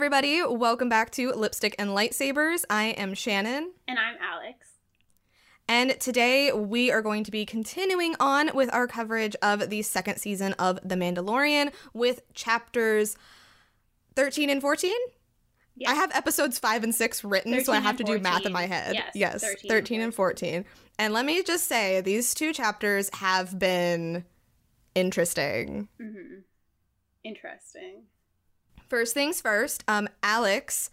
everybody. Welcome back to Lipstick and Lightsabers. I am Shannon. And I'm Alex. And today we are going to be continuing on with our coverage of the second season of The Mandalorian with chapters 13 and 14. I have episodes 5 and 6 written, so I have to do math in my head. Yes, yes 13, 13 and 14. and 14. And let me just say, these two chapters have been interesting. Mm-hmm. Interesting. First things first, um, Alex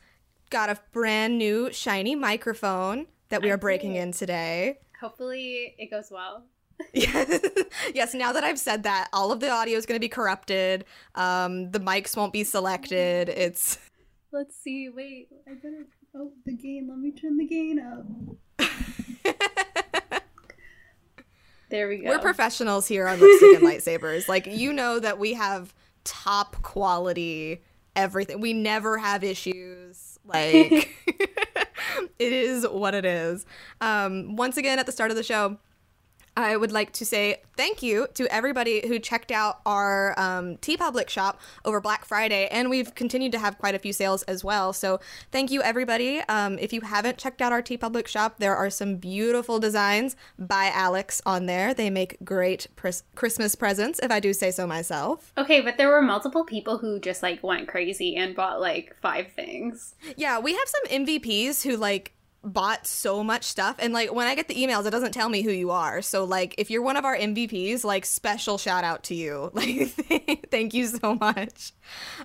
got a brand new shiny microphone that we I are breaking in today. Hopefully, it goes well. yes. yes, now that I've said that, all of the audio is going to be corrupted. Um, the mics won't be selected. It's. Let's see. Wait, I better. Oh, the gain. Let me turn the gain up. there we go. We're professionals here on Lipstick and Lightsabers. Like, you know that we have top quality everything. We never have issues. Like, it is what it is. Um, once again, at the start of the show, I would like to say thank you to everybody who checked out our um, TeePublic shop over Black Friday, and we've continued to have quite a few sales as well. So thank you, everybody. Um, if you haven't checked out our TeePublic shop, there are some beautiful designs by Alex on there. They make great Christmas presents, if I do say so myself. Okay, but there were multiple people who just like went crazy and bought like five things. Yeah, we have some MVPs who like bought so much stuff. And like when i get the emails it doesn't tell me who you are. So like if you're one of our mvps like special shout out to you. Like thank you so much.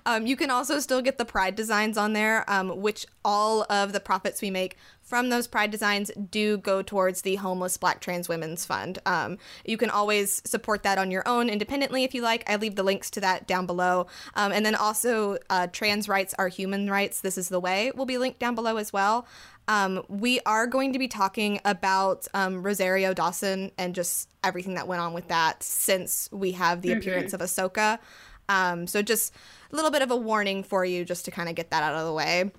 Um, you can also still get the pride designs on there um, which all of the profits we make from those pride designs do go towards the homeless black trans women's fund. Um, you can always support that on your own independently if you like. I leave the links to that down below. Um, and then also uh, trans rights are human rights. This is the way will be linked down below as well um, we are going to be talking about um, Rosario Dawson and just everything that went on with that since we have the mm-hmm. appearance of Ahsoka. Um, so just a little bit of a warning for you just to kind of get that out of the way.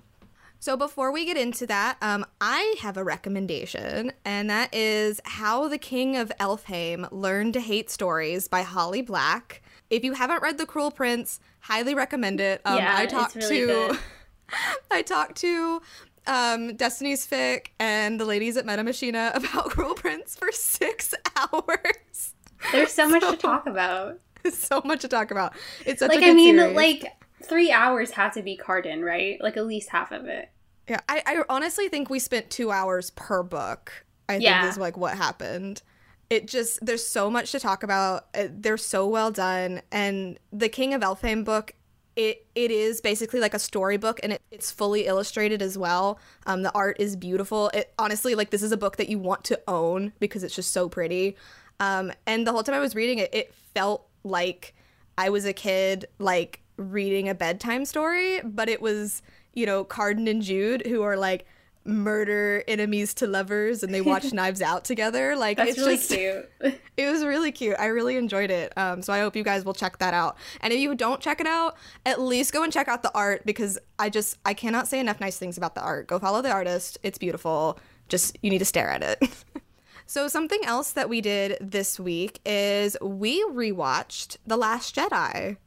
So before we get into that, um, I have a recommendation, and that is How the King of Elfhame Learned to Hate Stories by Holly Black. If you haven't read The Cruel Prince, highly recommend it. Um, yeah, I talked really to good. I talked to um, Destiny's Fic and the ladies at Meta Machina about Cruel Prince for six hours. There's so, so much to talk about. There's so much to talk about. It's such like I mean, series. like three hours have to be Cardan, right? Like at least half of it. Yeah, I, I honestly think we spent two hours per book. I yeah. think is like what happened. It just there's so much to talk about. They're so well done, and the King of Elfhame book it it is basically like a storybook and it, it's fully illustrated as well. Um, the art is beautiful. It honestly like this is a book that you want to own because it's just so pretty. Um, and the whole time i was reading it it felt like i was a kid like reading a bedtime story but it was you know Cardan and jude who are like murder enemies to lovers and they watch Knives Out together. Like That's it's really just cute. it was really cute. I really enjoyed it. Um, so I hope you guys will check that out. And if you don't check it out, at least go and check out the art because I just I cannot say enough nice things about the art. Go follow the artist. It's beautiful. Just you need to stare at it. so something else that we did this week is we rewatched The Last Jedi.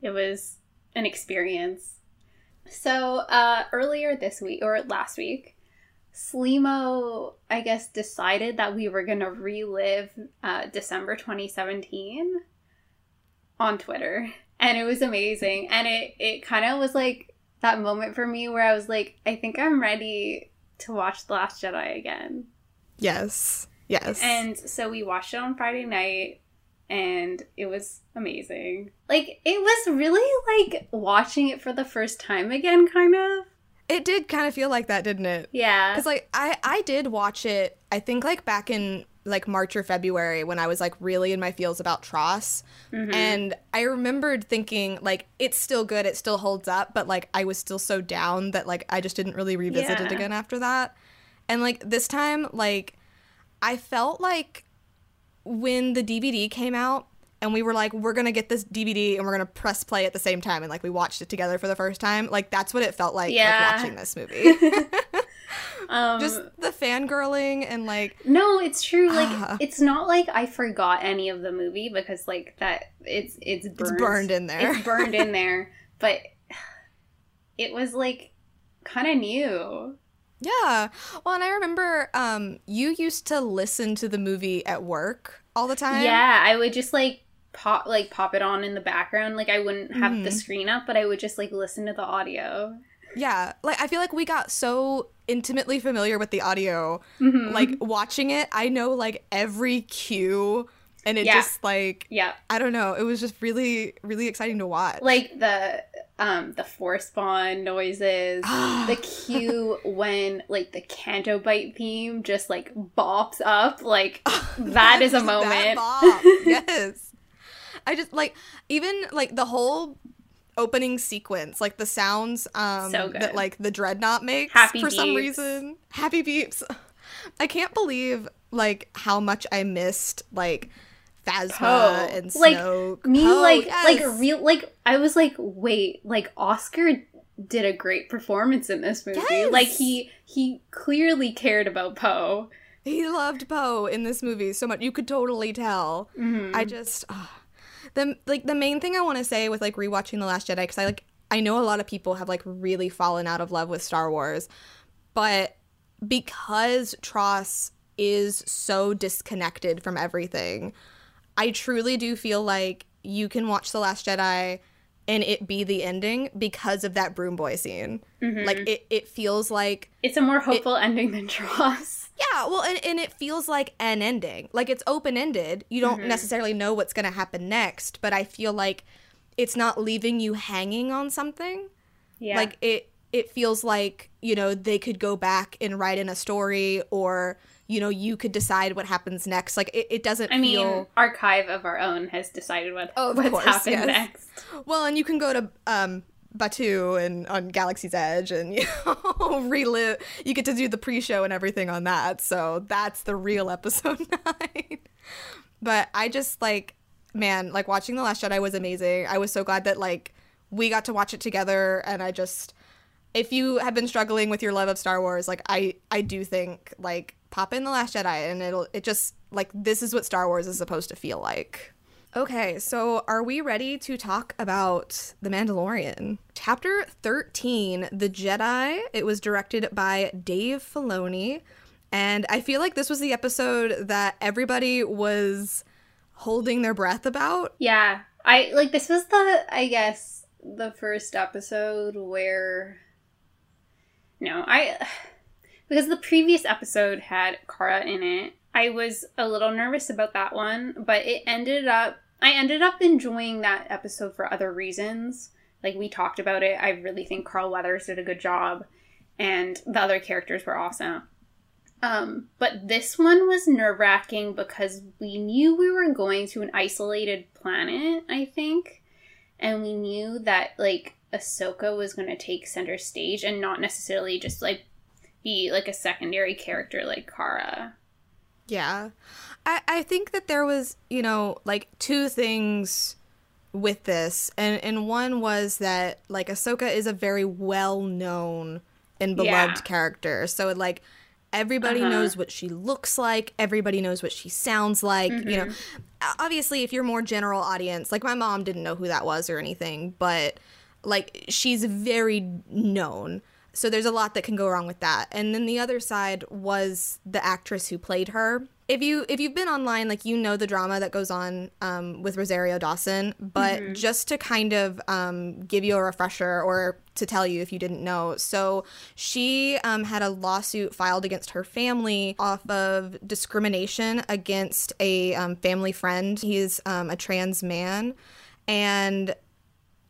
It was an experience. So uh, earlier this week or last week, Slimo, I guess, decided that we were going to relive uh, December 2017 on Twitter. And it was amazing. And it, it kind of was like that moment for me where I was like, I think I'm ready to watch The Last Jedi again. Yes. Yes. And so we watched it on Friday night and it was amazing. Like, it was really like watching it for the first time again, kind of. It did kind of feel like that, didn't it? Yeah. Cuz like I I did watch it I think like back in like March or February when I was like really in my feels about TROS. Mm-hmm. And I remembered thinking like it's still good, it still holds up, but like I was still so down that like I just didn't really revisit Yeah. it again after that. And like this time like I felt like when the DVD came out and we were like we're going to get this DVD and we're going to press play at the same time and like we watched it together for the first time. Like that's what it felt like, like watching this movie. Um, just the fangirling and like No, it's true. Like Ah. it's not like I forgot any of the movie because like that it's it's burned, it's burned in there. It's burned in there, but it was like kind of new. Yeah. Well, and I remember um, you used to listen to the movie at work all the time. Yeah, I would just like pop like pop it on in the background. Like I wouldn't have mm-hmm. the screen up, but I would just like listen to the audio. Yeah. Like I feel like we got so intimately familiar with the audio. Mm-hmm. Like watching it, I know like every cue and it yeah. just like yeah i don't know it was just really really exciting to watch like the um the force bond noises the cue when like the Canto Bight theme just like bops up like that is a moment yes i just like even like the whole opening sequence like the sounds um so that like the dreadnought makes happy for beeps. some reason happy beeps i can't believe like how much i missed like Phasma and Snoke. Like me, like yes. like real, like I was like, wait, like Oscar did a great performance in this movie. Yes. Like he he clearly cared about Poe. He loved Poe in this movie so much. You could totally tell. Mm-hmm. I just oh. The like the main thing I want to say with like rewatching the Last Jedi because I like I know a lot of people have like really fallen out of love with Star Wars, but because TROS is so disconnected from everything I truly do feel like you can watch The Last Jedi and it be the ending because of that broom boy scene. Mm-hmm. Like it, it feels like it's a more hopeful it, ending than TROS. Yeah, well, and, and it feels like an ending. Like it's open ended. You don't mm-hmm. necessarily know what's going to happen next, but I feel like it's not leaving you hanging on something. Yeah. Like it, it feels like you know they could go back and write in a story or you know you could decide what happens next like it, it doesn't i feel... mean archive of our own has decided what oh, what's course, happened yes. next well and you can go to um Batuu and on Galaxy's Edge and you know relive you get to do the pre-show and everything on that. So that's the real episode 9. but I just like man, like watching The Last Jedi was amazing. I was so glad that like we got to watch it together and I just if you have been struggling with your love of Star Wars, like I I do think like pop in the last jedi and it'll it just like this is what star wars is supposed to feel like okay so are we ready to talk about the mandalorian? Chapter 13 the jedi. It was directed by dave filoni. And i feel like this was the episode that everybody was holding their breath about. Yeah i like this was the i guess the first episode where no i because the previous episode had Cara in it. I was a little nervous about that one, but it ended up I ended up enjoying that episode for other reasons. Like we talked about it. I really think Carl Weathers did a good job and the other characters were awesome. Um, but this one was nerve wracking because we knew we were going to an isolated planet, I think. And we knew that like Ahsoka was going to take center stage and not necessarily just like be like a secondary character like Cara. Yeah. I, I think that there was, you know, like two things with this. And and one was that like Ahsoka is a very well known and beloved yeah. character. So it like everybody uh-huh. knows what she looks like, everybody knows what she sounds like, mm-hmm. you know. Mm-hmm. Obviously if you're more general audience, like my mom didn't know who that was or anything, but like she's very known. So there's a lot that can go wrong with that. And then the other side was the actress who played her. If you if you've been online, like you know the drama that goes on um, with Rosario Dawson, but mm-hmm. just to kind of um, give you a refresher or to tell you if you didn't know, so she um, had a lawsuit filed against her family off of discrimination against a um, family friend. He's um, a trans man, and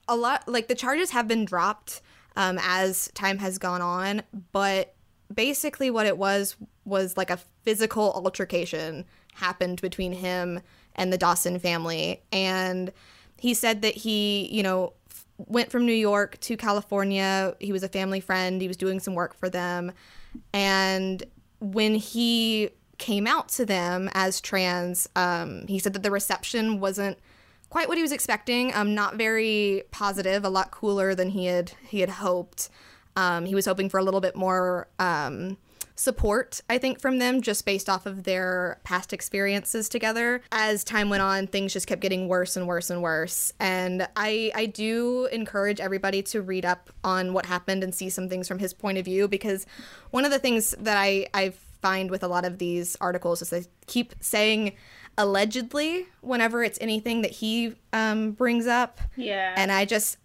a lot like the charges have been dropped um, as time has gone on. But basically, what it was was like a physical altercation happened between him and the Dawson family. And he said that he, you know, went from New York to California. He was a family friend, he was doing some work for them. And when he came out to them as trans, um, he said that the reception wasn't quite what he was expecting. Um, not very positive. A lot cooler than he had he had hoped. Um, he was hoping for a little bit more um, support, I think, from them just based off of their past experiences together. As time went on, things just kept getting worse and worse and worse. And I, I do encourage everybody to read up on what happened and see some things from his point of view because one of the things that I, I find with a lot of these articles is they keep saying allegedly whenever it's anything that he um, brings up. Yeah. And I just,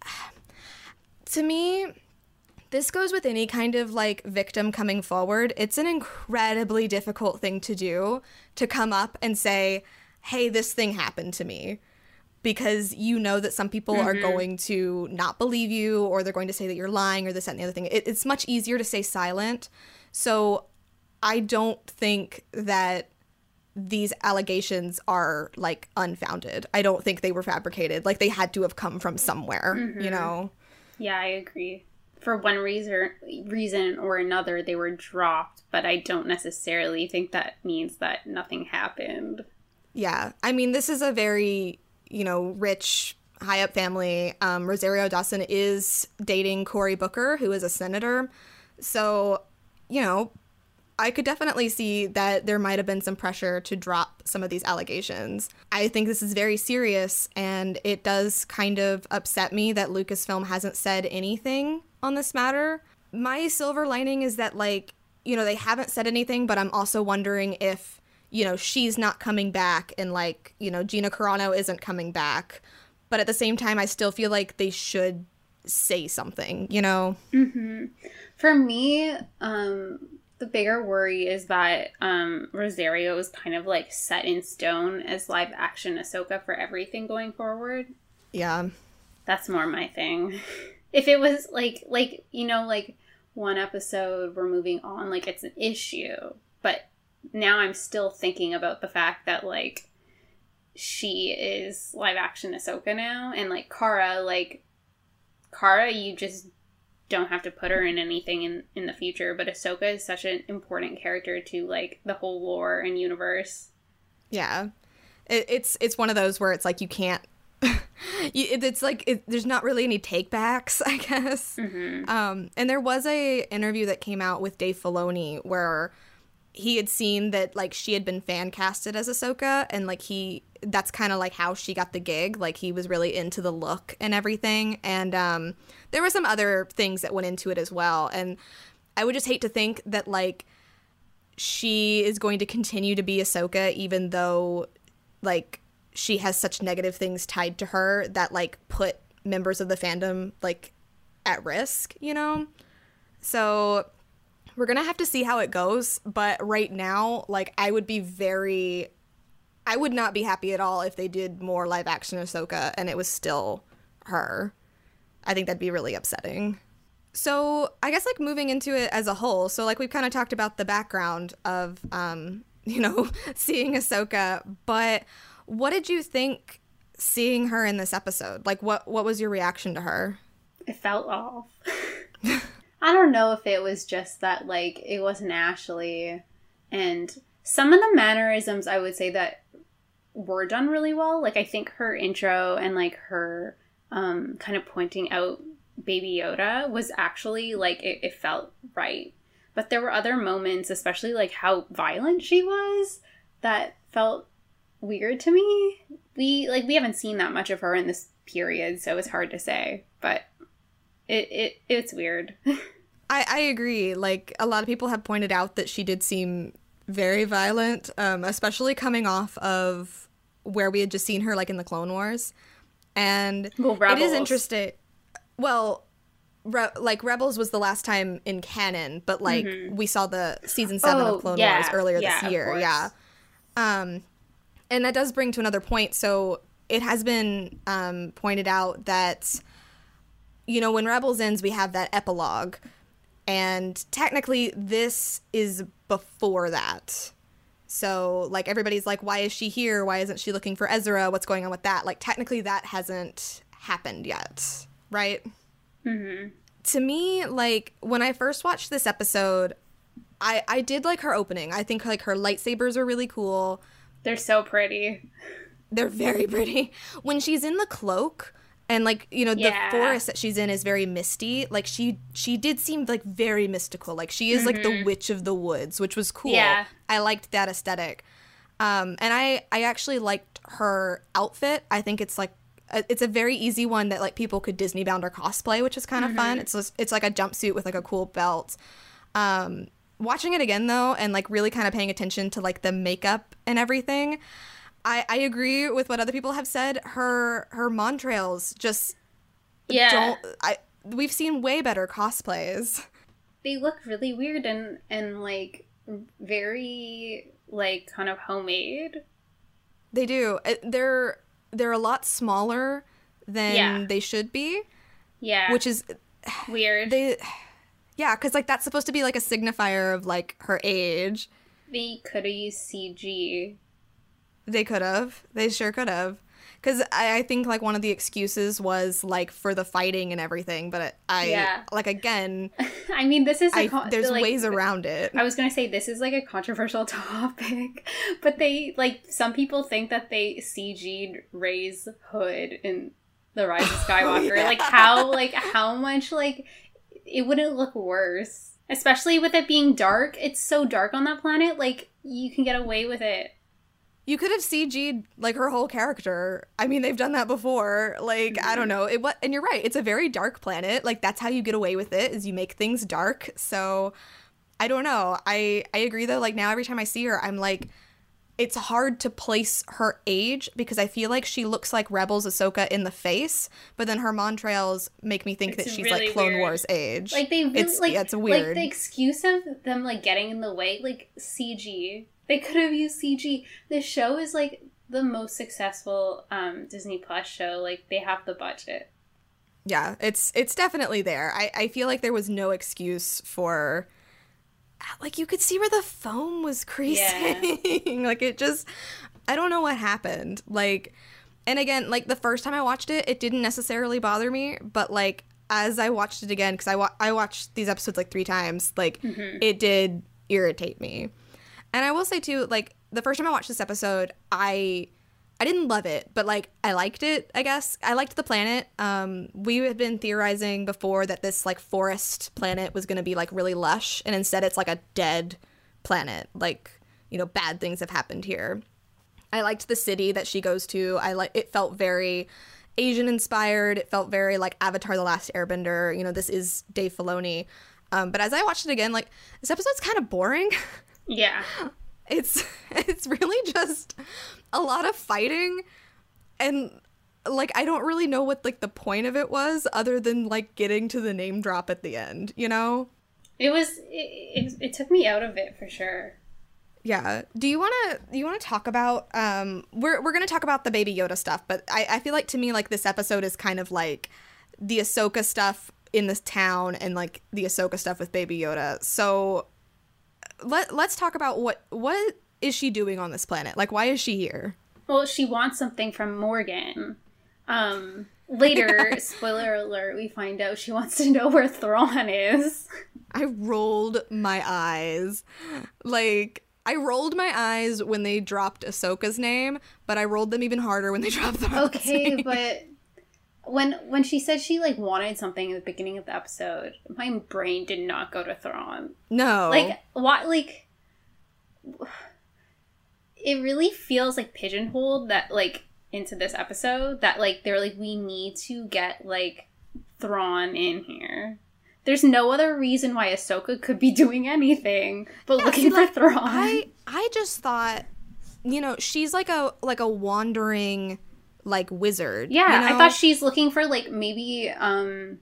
to me, this goes with any kind of like victim coming forward. It's an incredibly difficult thing to do to come up and say, hey, this thing happened to me. Because you know that some people mm-hmm. are going to not believe you or they're going to say that you're lying or this, that, and the other thing. It, it's much easier to stay silent. So I don't think that these allegations are like unfounded. I don't think they were fabricated. Like they had to have come from somewhere, mm-hmm. you know? Yeah, I agree for one reason reason or another they were dropped but i don't necessarily think that means that nothing happened yeah i mean this is a very you know rich high up family um, rosario dawson is dating cory booker who is a senator so you know I could definitely see that there might have been some pressure to drop some of these allegations. I think this is very serious, and it does kind of upset me that Lucasfilm hasn't said anything on this matter. My silver lining is that, like, you know, they haven't said anything, but I'm also wondering if, you know, she's not coming back and, like, you know, Gina Carano isn't coming back. But at the same time, I still feel like they should say something, you know? Mm-hmm. For me, um, the bigger worry is that um, Rosario is kind of like set in stone as live action Ahsoka for everything going forward. Yeah. That's more my thing. if it was like like you know like one episode we're moving on like it's an issue but now i'm still thinking about the fact that like she is live action ahsoka now and like Cara like Cara you just don't have to put her in anything in in the future but ahsoka is such an important character to like the whole lore and universe yeah it, it's it's one of those where it's like you can't it's like it, there's not really any takebacks, I guess. Mm-hmm. Um, and there was a interview that came out with Dave Filoni where he had seen that like she had been fan casted as Ahsoka, and like he that's kind of like how she got the gig. Like he was really into the look and everything, and um, there were some other things that went into it as well. And I would just hate to think that like she is going to continue to be Ahsoka, even though like she has such negative things tied to her that like put members of the fandom like at risk, you know? So we're to have to see how it goes, but right now like I would be very I would not be happy at all if they did more live action Ahsoka and it was still her. I think that'd be really upsetting. So, I guess like moving into it as a whole. So, like we've kind of talked about the background of um, you know, seeing Ahsoka, but what did you think seeing her in this episode? Like what what was your reaction to her? It felt off. I don't know if it was just that like it wasn't Ashley and some of the mannerisms I would say that were done really well. Like I think her intro and like her um kind of pointing out baby Yoda was actually like it, it felt right. But there were other moments, especially like how violent she was, that felt weird to me. We like we haven't seen that much of her in this period, so it's hard to say, but it it it's weird. I I agree. Like a lot of people have pointed out that she did seem very violent, um, especially coming off of where we had just seen her like in the Clone Wars, and well, it is interesting. Well, Re- like Rebels was the last time in canon, but like mm-hmm. we saw the season seven oh, of Clone yeah, Wars earlier yeah, this year. Yeah. Um, and that does bring to another point. So it has been um, pointed out that, you know, when Rebels ends, we have that epilogue. And technically, this is before that. So, like, everybody's like, why is she here? Why isn't she looking for Ezra? What's going on with that? Like, technically, that hasn't happened yet, right? Mm-hmm. To me, like, when I first watched this episode, I, I did like her opening. I think, like, her lightsabers are really cool. They're so pretty. They're very pretty. When she's in the cloak And like, you know, Yeah. the forest that she's in is very misty. Like she she did seem like very mystical. Like she is like the witch of the woods, which was cool. Yeah. I liked that aesthetic. Um and I I actually liked her outfit. I think it's like a- it's a very easy one that like people could Disney bound or cosplay, which is kind of fun. It's just, it's like a jumpsuit with like a cool belt. Um, watching it again though, and like really kind of paying attention to like the makeup and everything, I I agree with what other people have said. Her her montrals just Yeah. don't. I we've seen way better cosplays. they look really weird and and like very like kind of homemade. They do. Uh, They're they're a lot smaller than Yeah. they should be, Yeah. which is weird. they. Yeah, because like that's supposed to be like a signifier of like her age. they could have used CG. They could have. They sure could have. Because I, I think like one of the excuses was like for the fighting and everything, but I Yeah. like again, I mean, this is a I, con- there's like, ways around it. I was gonna say this is like a controversial topic, but they like some people think that they CG'd Rey's hood in the Rise of oh, Skywalker. yeah. Like how like how much like it wouldn't look worse, especially with it being dark. It's so dark on that planet. Like you can get away with it. You could have CG'd like her whole character. I mean, they've done that before. Like I don't mm-hmm. know. It what and you're right. It's a very dark planet. Like that's how you get away with it is you make things dark. So I don't know. I I agree though. Like now every time I see her, I'm like it's hard to place her age because I feel like she looks like Rebels Ahsoka in the face, but then her montrals make me think It's that she's really like Clone weird. Wars age. Like they really It's- like yeah, it's like the excuse of them like getting in the way, like CG. They could have used CG. The show is like the most successful um Disney Plus show. Like they have the budget. yeah, it's it's definitely there. I I feel like there was no excuse for like you could see where the foam was creasing. like it just I don't know what happened. Like and again, like the first time I watched it, it didn't necessarily bother me, but like as I watched it again cuz I wa- I watched these episodes like 3 times, like it did irritate me. And I will say too, like the first time I watched this episode, I I didn't love it, but like I liked it, I guess. I liked the planet. Um we had been theorizing before that this like forest planet was going to be like really lush and instead it's like a dead planet. Like, you know, bad things have happened here. I liked the city that she goes to. I like it felt very Asian inspired. It felt very like Avatar: The Last Airbender. You know, this is Dave Filoni. Um, but as I watched it again, like this episode's kind of boring. Yeah. it's it's really just a lot of fighting and like I don't really know what like the point of it was other than like getting to the name drop at the end, you know? It was it, it, it took me out of it for sure. Yeah. Do you want to you want to talk about um we're we're going to talk about the baby Yoda stuff, but I I feel like to me like this episode is kind of like the Ahsoka stuff in this town and like the Ahsoka stuff with baby Yoda. So let let's talk about what what is she doing on this planet? Like why is she here? Well, she wants something from Morgan. Um later, spoiler alert, we find out she wants to know where Thrawn is. I rolled my eyes. Like I rolled my eyes when they dropped Ahsoka's name, but I rolled them even harder when they dropped the Okay, but when when she said she like wanted something in the beginning of the episode, my brain did not go to Thrawn. no, Like what like it really feels like pigeonholed that like into this episode that like they're like we need to get like Thrawn in here. There's no other reason why Ahsoka could be doing anything but looking see, for like, Thrawn. I I just thought, you know, she's like a like a wandering like wizard. Yeah, you I thought she's looking for like maybe um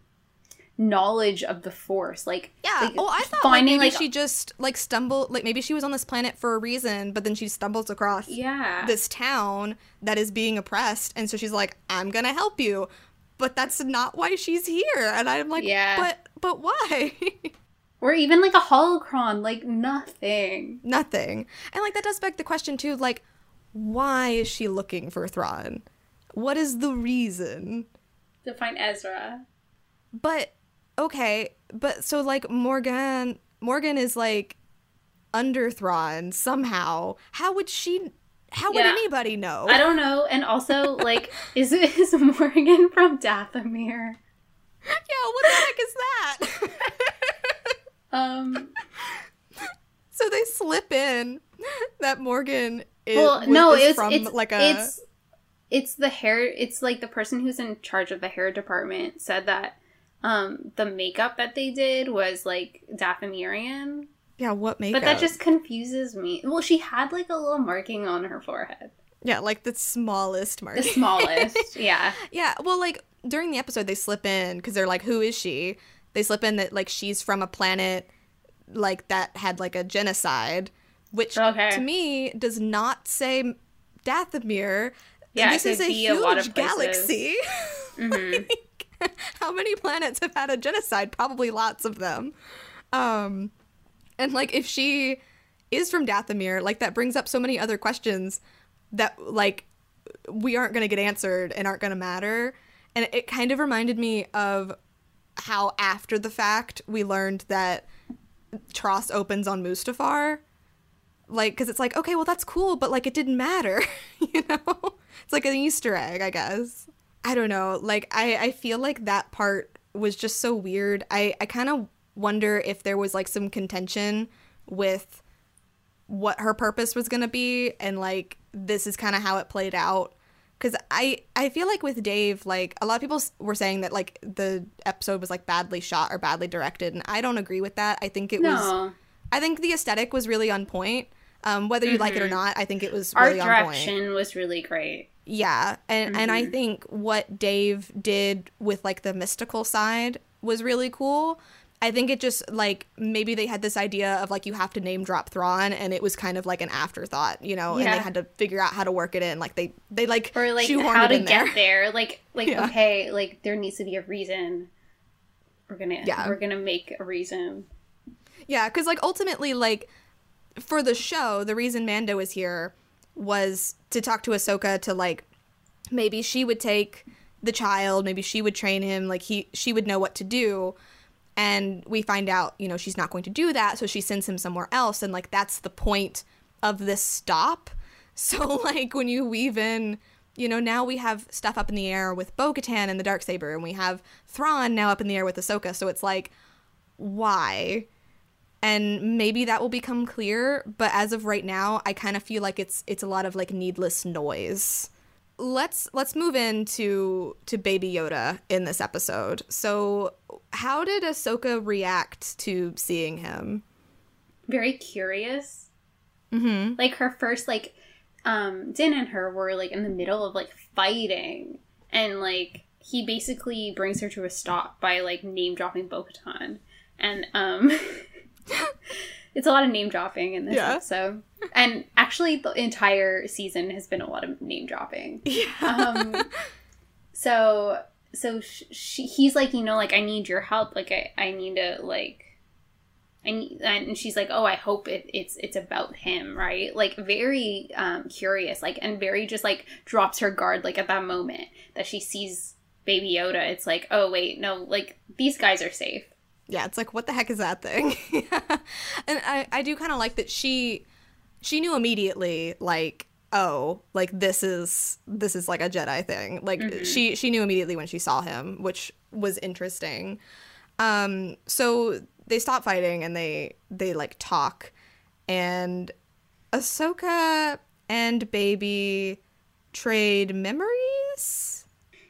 knowledge of the force. Like Yeah. like, oh, I thought finding like, maybe like she just like stumbled like maybe she was on this planet for a reason, but then she stumbles across yeah. this town that is being oppressed, and so she's like, "I'm gonna help you," but that's not why she's here. And I'm like, Yeah. but but why? or even like a holocron, like nothing. Nothing. And like that does beg the question too, like, why is she looking for Thrawn? What is the reason? To find Ezra. But okay, but so like Morgan Morgan is like under Thrawn somehow. How would she How would Yeah. anybody know? I don't know. And also, like, is is Morgan from Dathomir? yeah, what the heck is that? Um, so they slip in that Morgan is, well, no, is it's from it's like a it's it's the hair. It's like the person who's in charge of the hair department said that um the makeup that they did was like Dathomirian. yeah, what makeup? But that just confuses me. Well, she had like a little marking on her forehead, yeah, like the smallest mark. the smallest. yeah, Yeah, well, like during the episode, they slip in because they're like, "Who is she?" They slip in that like she's from a planet like that had like a genocide, which Okay. to me does not say Dathomir. Yeah, this is a a huge places. galaxy. Mhm. Like, how many planets have had a genocide? Probably lots of them. Um, and like if she is from Dathomir, like that brings up so many other questions that like we aren't going to get answered and aren't going to matter. And it kind of reminded me of how after the fact we learned that TROS opens on Mustafar. Like, because it's like, okay, well, that's cool, but like, it didn't matter, you know? It's like an Easter egg, I guess. I don't know. Like, I, I feel like that part was just so weird. I, I kind of wonder if there was like some contention with what her purpose was going to be and like this is kind of how it played out because I, I feel like with dave like a lot of people were saying that like the episode was like badly shot or badly directed and i don't agree with that i think it was i think the aesthetic was really on point um, whether you like it or not i think it was art really on point direction was really great. yeah, and and I Mhm. think what Dave did with like the mystical side was really cool. I think it just like maybe they had this idea of like you have to name drop Thrawn, and it was kind of like an afterthought, you know, and they had to figure out how to work it in. Like they they like or like how it to get there. there. Like like Yeah. okay, like there needs to be a reason. We're gonna Yeah. we're gonna make a reason. Yeah, because like ultimately, like for the show, the reason Mando is here was to talk to Ahsoka to like maybe she would take the child, maybe she would train him, like he she would know what to do. And we find out, you know, she's not going to do that, so she sends him somewhere else, and like that's the point of this stop. So like when you weave in, you know, now we have stuff up in the air with Bo-Katan and the dark saber, and we have Thrawn now up in the air with Ahsoka. So it's like, why? And maybe that will become clear but as of right now i kind of feel like it's it's a lot of like needless noise. Let's let's move into to baby yoda in this episode. So how did ahsoka react to seeing him? Very curious. mm-hmm. Like her first like um Din and her were like in the middle of like fighting. And like he basically brings her to a stop by like name dropping Bo-Katan. And um it's a lot of name dropping in this Yeah. episode. And actually the entire season has been a lot of name dropping. yeah um so so sh- she, he's like you know like i need your help like i, I need to like I need, and she's like, "Oh, I hope it, it's it's about him, right?" Like very um, curious, like and very just like drops her guard, like at that moment that she sees Baby Yoda. It's like, oh wait, no, like these guys are safe. Yeah it's like what the heck is that thing? And i i do kind of like that she she knew immediately like oh like this is this is like a jedi thing. Like she she knew immediately when she saw him which was interesting. Um so they stop fighting and they they like talk. And ahsoka and baby trade memories?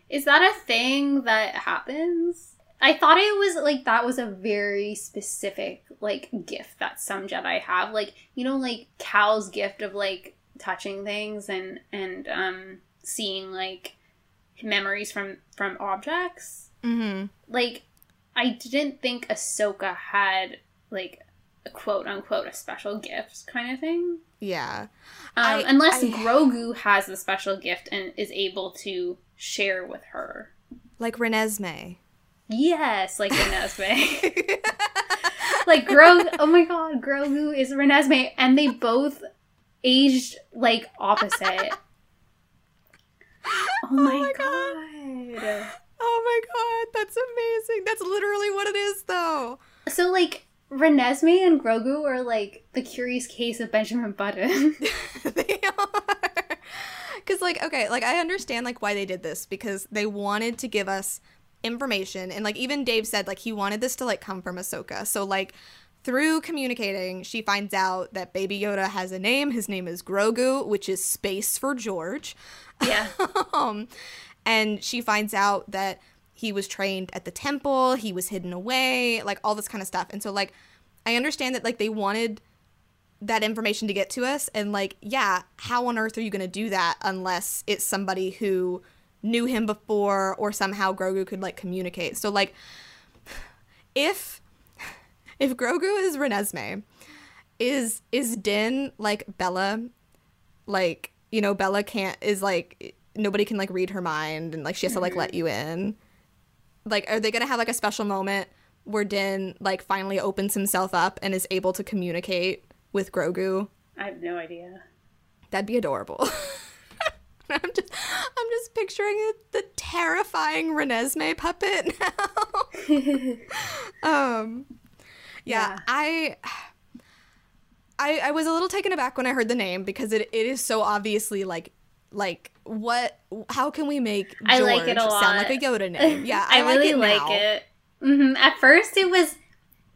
Is that a thing that happens? I thought it was like that was a very specific like gift that some Jedi have. Like, you know, like Cal's gift of like touching things and and um seeing like memories from from objects. mm-hmm Like I didn't think Ahsoka had like a quote unquote a special gift kind of thing. yeah Um, I- unless I- Grogu has the special gift and is able to share with her. like renesmee Yes, like Renesmee. like Grogu. Oh my god, Grogu is Renesmee, and they both aged like opposite. Oh my, oh my god. Oh my god, that's amazing. That's literally what it is though. So like Renesmee and Grogu are like the curious case of Benjamin Button. they are. Cuz like okay, like I understand like why they did this because they wanted to give us information and like even Dave said like he wanted this to like come from Ahsoka. So like through communicating, she finds out that Baby Yoda has a name. His name is Grogu, which is space for George. Yeah. um, and she finds out that he was trained at the temple, he was hidden away, like all this kind of stuff. And so like I understand that like they wanted that information to get to us and like yeah, how on earth are you going to do that unless it's somebody who knew him before or somehow Grogu could like communicate. So like if if Grogu is Renesmee, is is Din like Bella like you know Bella can't is like nobody can like read her mind and like she has to like let mm-hmm. you in. Like are they going to have like a special moment where Din like finally opens himself up and is able to communicate with Grogu? I have no idea. That'd be adorable. I'm just I'm just picturing the terrifying Renesmee puppet now. um yeah, Yeah. I I I was a little taken aback when I heard the name because it, it is so obviously like like what how can we make George I like it a sound like a. Yoda name? Yeah, I, I, like really it like it. hmm At first, it was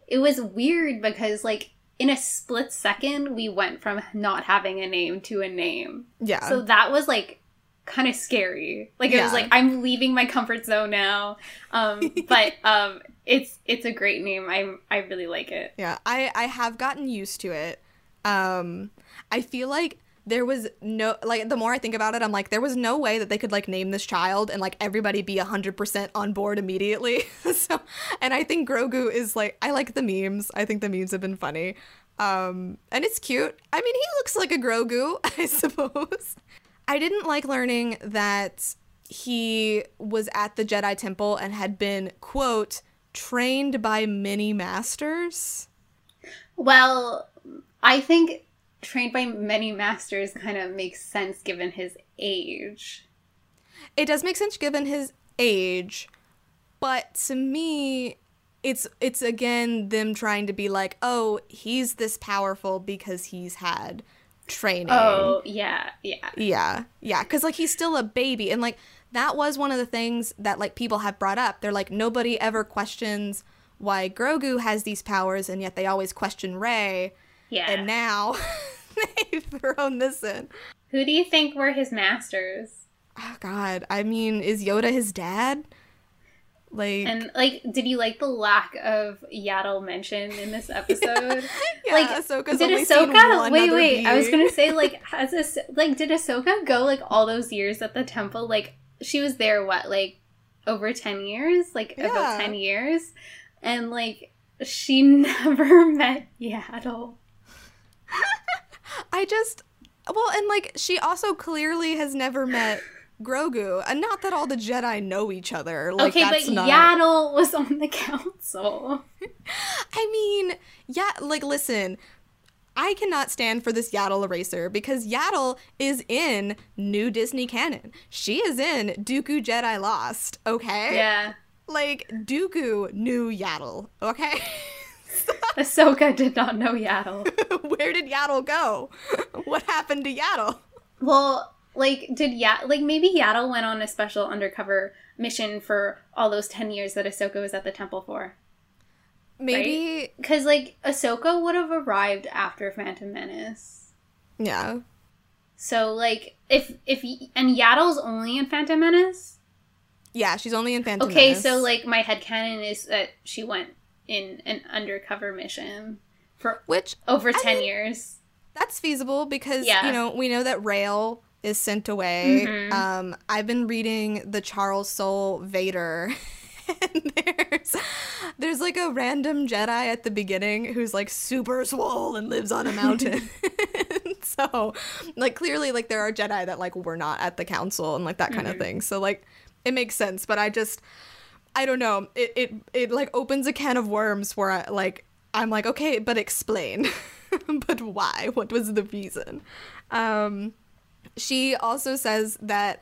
it was weird because like in a split second, we went from not having a name to a name. Yeah. So that was like kind of scary. Like it was like I'm leaving my comfort zone now. Um, but um, it's it's a great name. I I really like it. Yeah, I I have gotten used to it. Um I feel like there was no like the more I think about it, I'm like there was no way that they could like name this child and like everybody be 100% on board immediately. so and I think Grogu is like I like the memes. I think the memes have been funny. Um and it's cute. I mean, he looks like a Grogu, I suppose. I didn't like learning that he was at the Jedi Temple and had been quote trained by many masters. Well, I think trained by many masters kind of makes sense given his age. It does make sense given his age, but to me, it's it's again them trying to be like, oh, he's this powerful because he's had training. Oh yeah, yeah. Yeah, yeah, because like he's still a baby, and like that was one of the things that like people have brought up. They're like nobody ever questions why Grogu has these powers, and yet they always question Rey. Yeah. And now they've thrown this in. Who do you think were his masters? Oh God, I mean, is Yoda his dad? Like, And like, did you like the lack of Yaddle mention in this episode? yeah, like, Ahsoka's did only Ahsoka? Wait, wait. I was gonna say like, has this like, did Ahsoka go like all those years at the temple? Like, she was there what like over ten years, like Yeah. about ten years, and like she never met Yaddle. I just, well, and like she also clearly has never met Grogu, and not that all the Jedi know each other. Like, okay, that's but not. Yaddle was on the council. I mean, yeah, like listen, I cannot stand for this Yaddle eraser because Yaddle is in new Disney canon. She is in Dooku Jedi Lost, okay? yeah, Like Dooku knew Yaddle, okay? Ahsoka did not know Yaddle. Where did Yaddle go? What happened to Yaddle? Well, like, did ya like maybe Yaddle went on a special undercover mission for all those ten years that Ahsoka was at the temple for? Maybe Because like Ahsoka would have arrived after Phantom Menace. yeah. So like, if if and Yaddle's only in Phantom Menace. Yeah, she's only in Phantom Okay, Menace. so like my head headcanon is that she went in an undercover mission for which over I ten mean- years. that's feasible because Yeah. you know we know that Rail is sent away. Mhm. Um, I've been reading the Charles Soule Vader, and there's there's like a random Jedi at the beginning who's like super swole and lives on a mountain. so, like clearly, like there are Jedi that like were not at the council and like that kind of thing. So like it makes sense, but I just I don't know. It it it like opens a can of worms where I like I'm like, okay, but explain. but why? What was the reason? Um she also says that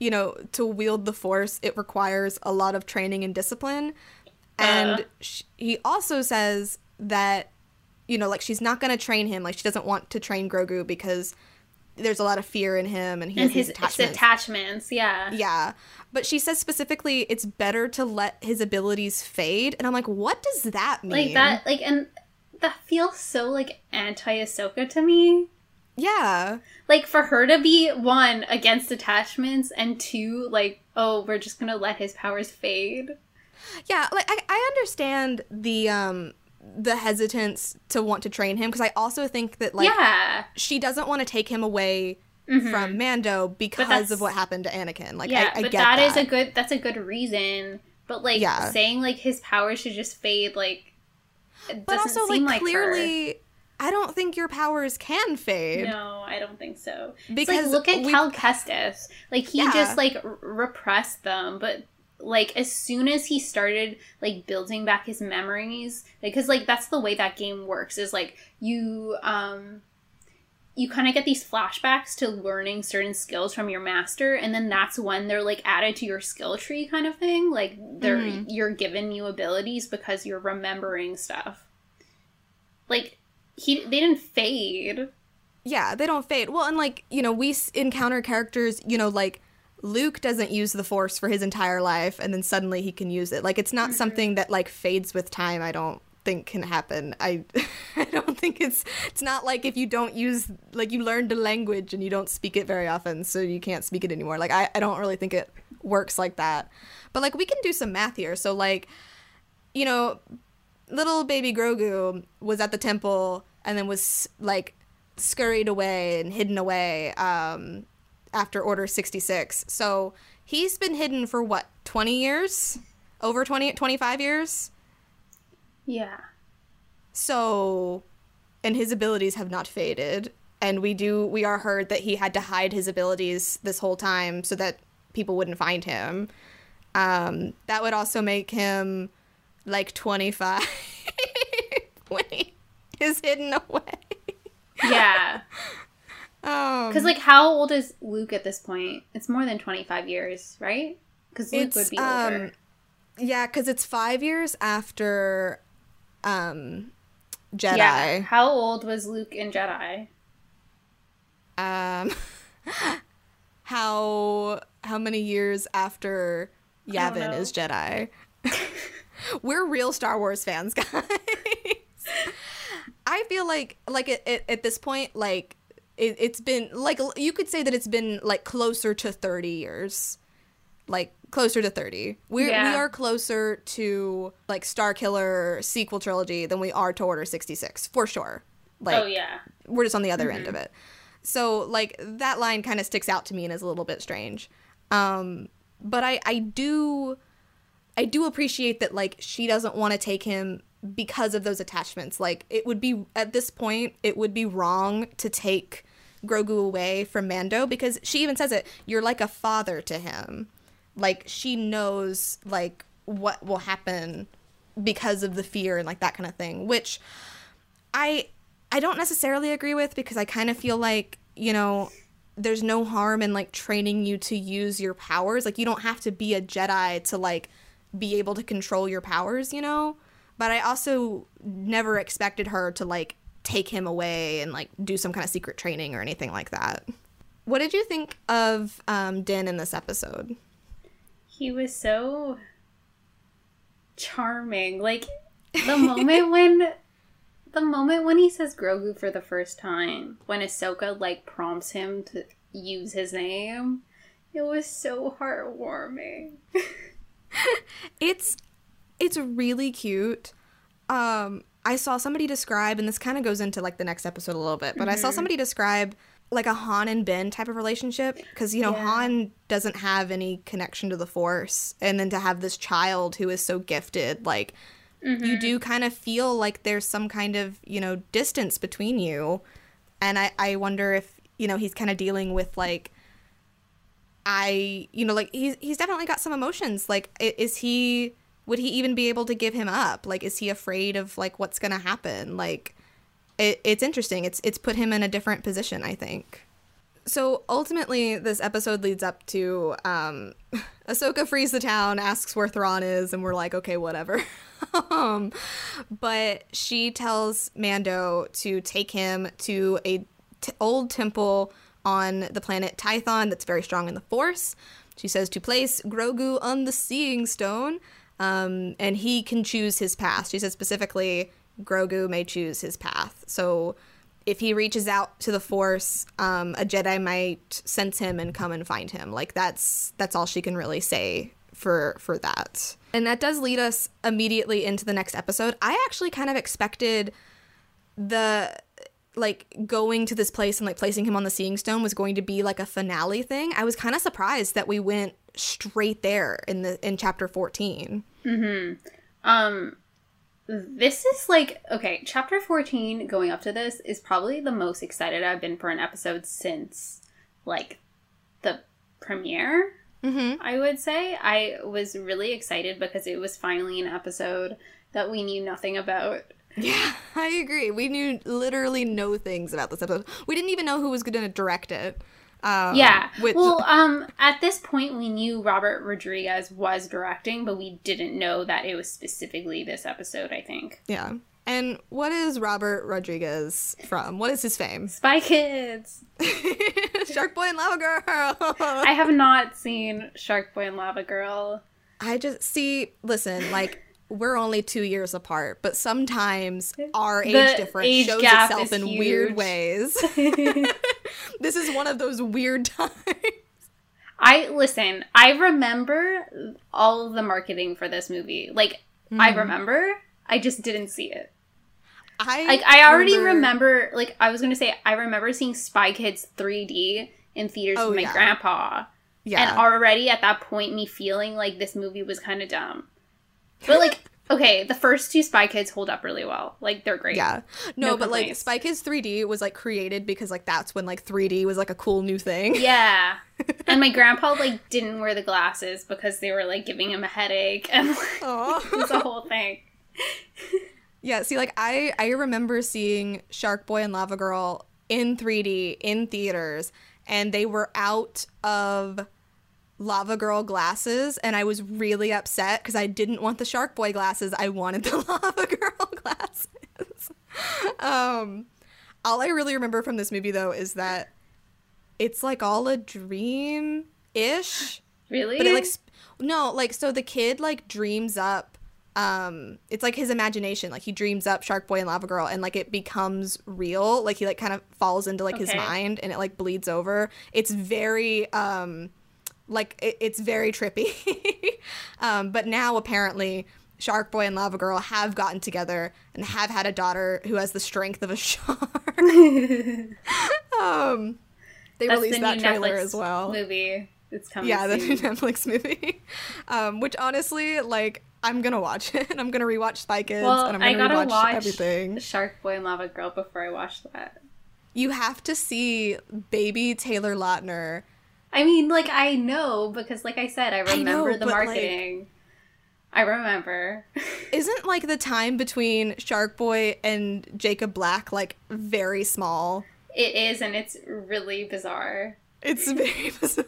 you know, to wield the force, it requires a lot of training and discipline. And Uh. sh he also says that you know, like she's not going to train him. Like she doesn't want to train Grogu because there's a lot of fear in him and he and has his attachments. attachments. Yeah. yeah. But she says specifically it's better to let his abilities fade. And I'm like, what does that mean? Like that. Like and that feels so like anti Ahsoka to me. Yeah. Like for her to be one against attachments and two like oh we're just gonna let his powers fade. Yeah, like I, I understand the um the hesitance to want to train him because I also think that like yeah. she doesn't want to take him away Mhm. from Mando because of what happened to Anakin. Like yeah, I, I but get that that. is a good that's a good reason. But like Yeah. saying like his powers should just fade like it but doesn't also seem like like her. I don't think your powers can fade. No, I don't think so. Because like look at we- Cal Kestis. Like he Yeah. just like r- repressed them, but like as soon as he started like building back his memories, because like that's the way that game works. Is like you um you kind of get these flashbacks to learning certain skills from your master and then that's when they're like added to your skill tree kind of thing like they're Mhm. you're given new abilities because you're remembering stuff like he they didn't fade Yeah, they don't fade. Well, and like, you know, we encounter characters, you know, like Luke doesn't use the force for his entire life and then suddenly he can use it. Like it's not something that like fades with time, I don't think can happen. I I don't think it's it's not like if you don't use like you learned a language and you don't speak it very often so you can't speak it anymore. Like I I don't really think it works like that. But like we can do some math here. So like you know, little baby Grogu was at the temple and then was like scurried away and hidden away um, after Order 66. So he's been hidden for what, 20 years? Over 20, 25 years? yeah So, and his abilities have not faded. And we do, we are heard that he had to hide his abilities this whole time so that people wouldn't find him. Um, that would also make him like 25 when he is hidden away. yeah. Um, because like how old is luke at this point? It's more than 25 years right? Because luke It's, would be um, older. yeah, because it's five years after um, Jedi. yeah. How old was luke in jedi? Um, how how many years after Yavin is Jedi? We're real Star Wars fans, guys. I feel like like it, at this point, like it, it's been like you could say that it's been like closer to thirty years, like closer to thirty. We are we are closer to like Star Killer sequel trilogy than we are to Order sixty six for sure. Like oh yeah we're just on the other end of it. So like that line kind of sticks out to me and is a little bit strange. Um, but I I do I do appreciate that like she doesn't want to take him because of those attachments. Like it would be at this point it would be wrong to take Grogu away from Mando because she even says it, you're like a father to him. Like she knows like what will happen because of the fear and like that kind of thing, which I I don't necessarily agree with because I kind of feel like, you know, there's no harm in like training you to use your powers. Like you don't have to be a Jedi to like be able to control your powers, you know? But I also never expected her to like take him away and like do some kind of secret training or anything like that. What did you think of um, Din in this episode? he was so charming like the moment when the moment when he says grogu for the first time when ahsoka like prompts him to use his name it was so heartwarming it's it's really cute. Um i saw somebody describe and this kind of goes into like the next episode a little bit but i saw somebody describe like a han and ben type of relationship because you know Yeah. han doesn't have any connection to the force and then to have this child who is so gifted like you do kind of feel like there's some kind of you know distance between you. And i i wonder if you know he's kind of dealing with like I, you know, like he's he's definitely got some emotions. Like, is he? Would he even be able to give him up? Like, is he afraid of like what's gonna happen? Like, it, it's interesting. It's it's put him in a different position. I think. So ultimately, this episode leads up to um, Ahsoka frees the town, asks where Thrawn is, and we're like, okay, whatever. um, but she tells Mando to take him to a t- old temple on the planet Tython that's very strong in the Force. She says to place Grogu on the Seeing Stone, um, and he can choose his path. She says specifically, Grogu may choose his path. So if he reaches out to the Force, um, a Jedi might sense him and come and find him. Like that's that's all she can really say for for that. And that does lead us immediately into the next episode. I actually kind of expected the like going to this place and like placing him on the seeing stone was going to be like a finale thing. I was kind of surprised that we went straight there in the in chapter 14. Mhm. Um, this is like okay. Chapter fourteen, going up to this, is probably the most excited I've been for an episode since like the premiere. Mm-hmm. I would say I was really excited because it was finally an episode that we knew nothing about. Yeah, I agree. We knew literally no things about this episode. We didn't even know who was going to direct it. Um, Yeah. which well, um, at this point, we knew Robert Rodriguez was directing, but we didn't know that it was specifically this episode. I think yeah. And what is Robert Rodriguez from? What is his fame? Spy Kids. Shark Boy and Lava Girl. I have not seen Shark Boy and Lava Girl. I just see, listen, like we're only two years apart, but sometimes our age The difference age shows itself in weird ways. this is one of those weird times. I listen. I remember all of the marketing for this movie. Like I Mm-hmm. remember. I just didn't see it. I Like I already remember. Like I was gonna say, I remember seeing Spy Kids 3D in theaters Oh, with my yeah. grandpa, Yeah. and already at that point, me feeling like this movie was kind of dumb. But like, okay, the first two Spy Kids hold up really well. Like they're great. Yeah. No, No but like. Spy Kids 3D was like created because like that's when like 3D was like a cool new thing. Yeah. and my grandpa like didn't wear the glasses because they were like giving him a headache and like, it was a whole thing. Yeah, see like I I remember seeing Shark Boy and Lava Girl in 3D in theaters and they were out of Lava Girl glasses and I was really upset cuz I didn't want the Shark Boy glasses. I wanted the Lava Girl glasses. um all I really remember from this movie though is that it's like all a dream ish. Really? But it like sp- no, like so the kid like dreams up um it's like his imagination like he dreams up shark boy and lava girl and like it becomes real like he like kind of falls into like his mind and it like bleeds over it's very um like it, it's very trippy um but now apparently shark boy and lava girl have gotten together and have had a daughter who has the strength of a shark um they That's released the that trailer Netflix as well movie. It's coming. yeah, the new Netflix movie. Um, which honestly, like, I'm gonna watch it. I'm gonna rewatch Spy Kids, Well, and I'm gonna gotta rewatch watch everything. Shark Boy and Lava Girl before I watch that. You have to see baby Taylor Lautner. I mean, like I know because, like I said, I I know, remember the but, like- marketing. I remember. Isn't like the time between Shark Boy and Jacob Black like very small? it is, and it's really bizarre. It's very bizarre.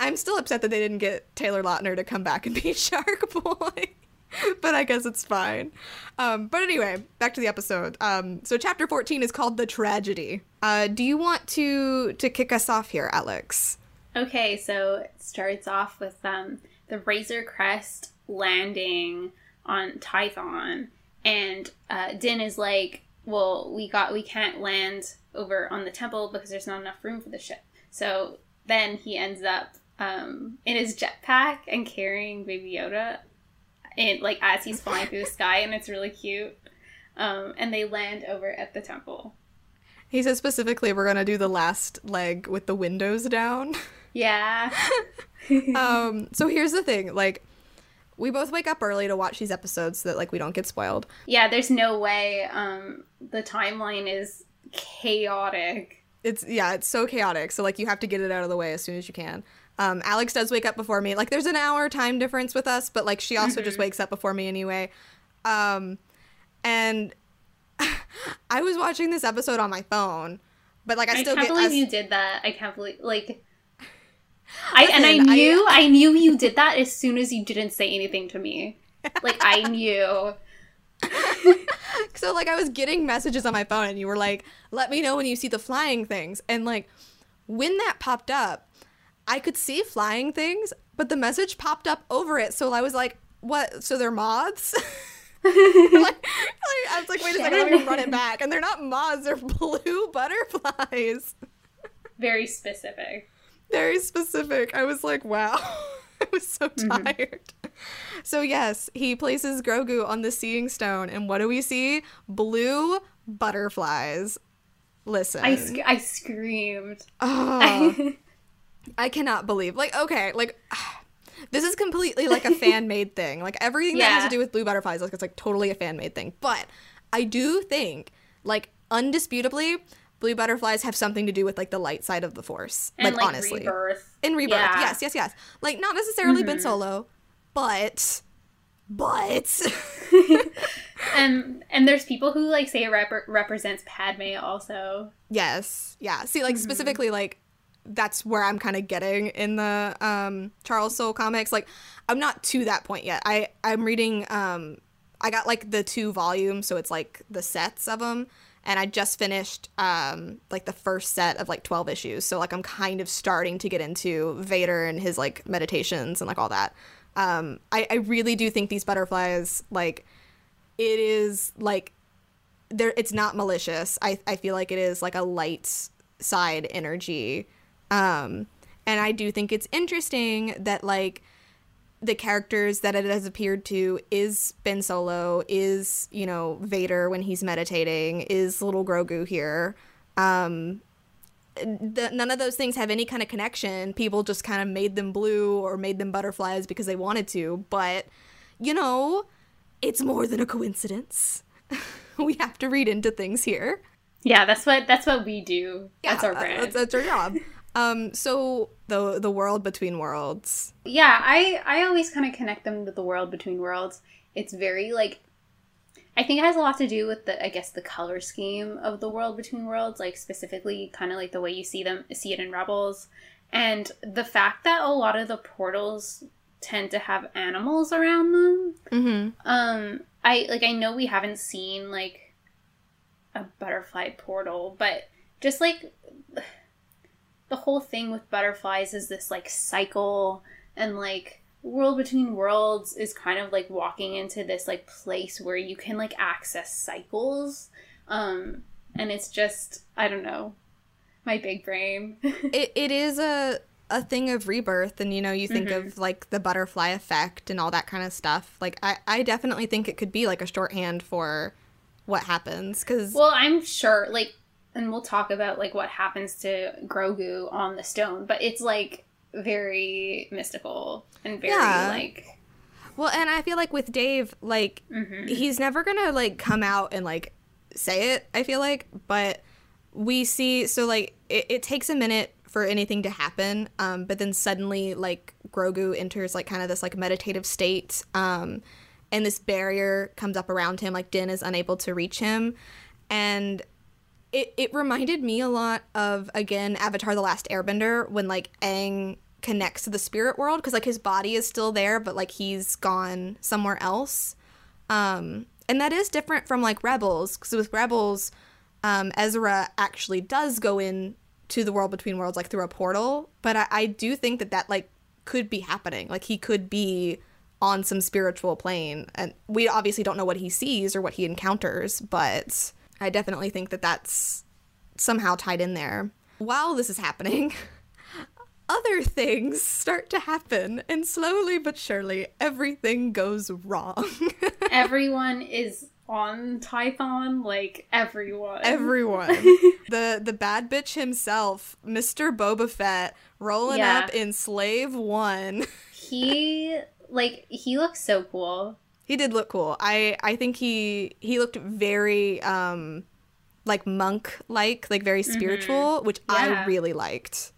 I'm still upset that they didn't get Taylor Lautner to come back and be Shark Boy. but I guess it's fine. Um, but anyway, back to the episode. Um, so chapter 14 is called The Tragedy. Uh, do you want to to kick us off here, Alex? Okay, so it starts off with um, the Razor Crest landing on Tython, and uh, Din is like, "Well, we got we can't land over on the temple because there's not enough room for the ship." So then he ends up um, in his jetpack and carrying Baby Yoda, and like as he's flying through the sky, and it's really cute. Um, and they land over at the temple. He says specifically we're gonna do the last leg with the windows down. Yeah. um, so here's the thing, like we both wake up early to watch these episodes so that like we don't get spoiled. Yeah, there's no way. Um, the timeline is chaotic. It's yeah, it's so chaotic. So like you have to get it out of the way as soon as you can. Um, Alex does wake up before me. Like there's an hour time difference with us, but like she also just wakes up before me anyway. Um, and I was watching this episode on my phone, but like I I, still can't get believe I, you did that. I can't believe like. I and I Listen, I- knew I, knew you did that as soon as you didn't say anything to me. Like I knew. so like I was getting messages on my phone and you were like, "Let me know when you see the flying things." And like when that popped up, I could see flying things, but the message popped up over it. So I was like, "What? So they're moths?" like, like, I was like, "Wait a second, let me run it back." And they're not moths; they're blue butterflies. Very specific. Very specific. I was like, "Wow." I was so tired. Mm-hmm. So yes, he places Grogu on the seeing stone, and what do we see? Blue butterflies. Listen, I sc- I screamed. Oh, I cannot believe. Like, okay, like. This is completely like a fan made thing. Like everything yeah. that has to do with blue butterflies, like it's like totally a fan made thing. But I do think, like, undisputably, blue butterflies have something to do with like the light side of the force. And, like, like honestly. Rebirth. In rebirth. Yeah. Yes, yes, yes. Like not necessarily mm-hmm. Ben Solo, but but and and there's people who like say it rep- represents Padme also. Yes. Yeah. See like mm-hmm. specifically like that's where I'm kind of getting in the um Charles Soule comics. Like I'm not to that point yet. I I'm reading um I got like the two volumes so it's like the sets of them and I just finished um, like the first set of like 12 issues. So like I'm kind of starting to get into Vader and his like meditations and like all that. Um, I, I really do think these butterflies like it is like there it's not malicious. I, I feel like it is like a light side energy. Um, and I do think it's interesting that like the characters that it has appeared to is Ben Solo, is, you know, Vader when he's meditating, is little Grogu here. Um, the, none of those things have any kind of connection. People just kind of made them blue or made them butterflies because they wanted to. But, you know, it's more than a coincidence. we have to read into things here. Yeah, that's what that's what we do. Yeah, that's our brand. That's, that's our job. Um, so the the world between worlds. Yeah, I I always kind of connect them to the world between worlds. It's very like I think it has a lot to do with the I guess the color scheme of the world between worlds, like specifically kind of like the way you see them see it in Rebels, and the fact that a lot of the portals tend to have animals around them. Mm-hmm. Um, I like I know we haven't seen like a butterfly portal, but just like the whole thing with butterflies is this like cycle and like world between worlds is kind of like walking into this like place where you can like access cycles. Um and it's just i don't know my big brain. It, it is a a thing of rebirth and you know you think mm-hmm. of like the butterfly effect and all that kind of stuff. Like i i definitely think it could be like a shorthand for what happens because well i'm sure like and we'll talk about like what happens to Grogu on the stone, but it's like very mystical and very yeah. like well, and I feel like with Dave, like mm-hmm. he's never gonna like come out and like say it. I feel like, but we see so like it, it takes a minute for anything to happen, um, but then suddenly like Grogu enters like kind of this like meditative state, um, and this barrier comes up around him. Like Din is unable to reach him, and it, it reminded me a lot of again Avatar: The Last Airbender when like Aang connects to the spirit world because like his body is still there, but like he's gone somewhere else. Um, and that is different from like Rebels because with Rebels, um, Ezra actually does go in to the world between worlds like through a portal. But I, I do think that that like could be happening. Like he could be on some spiritual plane, and we obviously don't know what he sees or what he encounters, but I definitely think that that's somehow tied in there. While this is happening, other things start to happen, and slowly but surely, everything goes wrong. everyone is on Tython, like everyone. Everyone. the the bad bitch himself, Mr. Boba Fett, rolling yeah. up in Slave One. he like he looks so cool. He did look cool. I I think he he looked very um like monk like, like very mm-hmm. spiritual, mm-hmm. which yeah. I really liked.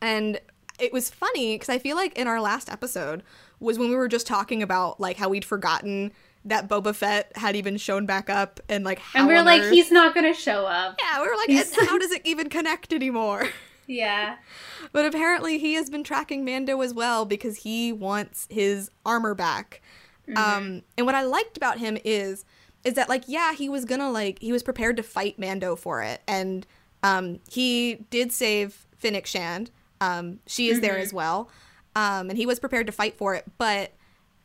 And it was funny because I feel like in our last episode was when we were just talking about like how we'd forgotten that Boba Fett had even shown back up and like how and we are like Earth... he's not gonna show up. Yeah, we were like, how does it even connect anymore? Yeah. but apparently he has been tracking Mando as well because he wants his armor back. Mm-hmm. Um, and what I liked about him is is that like yeah he was gonna like he was prepared to fight Mando for it. And um he did save Fennec Shand. Um she is there as well. Um and he was prepared to fight for it but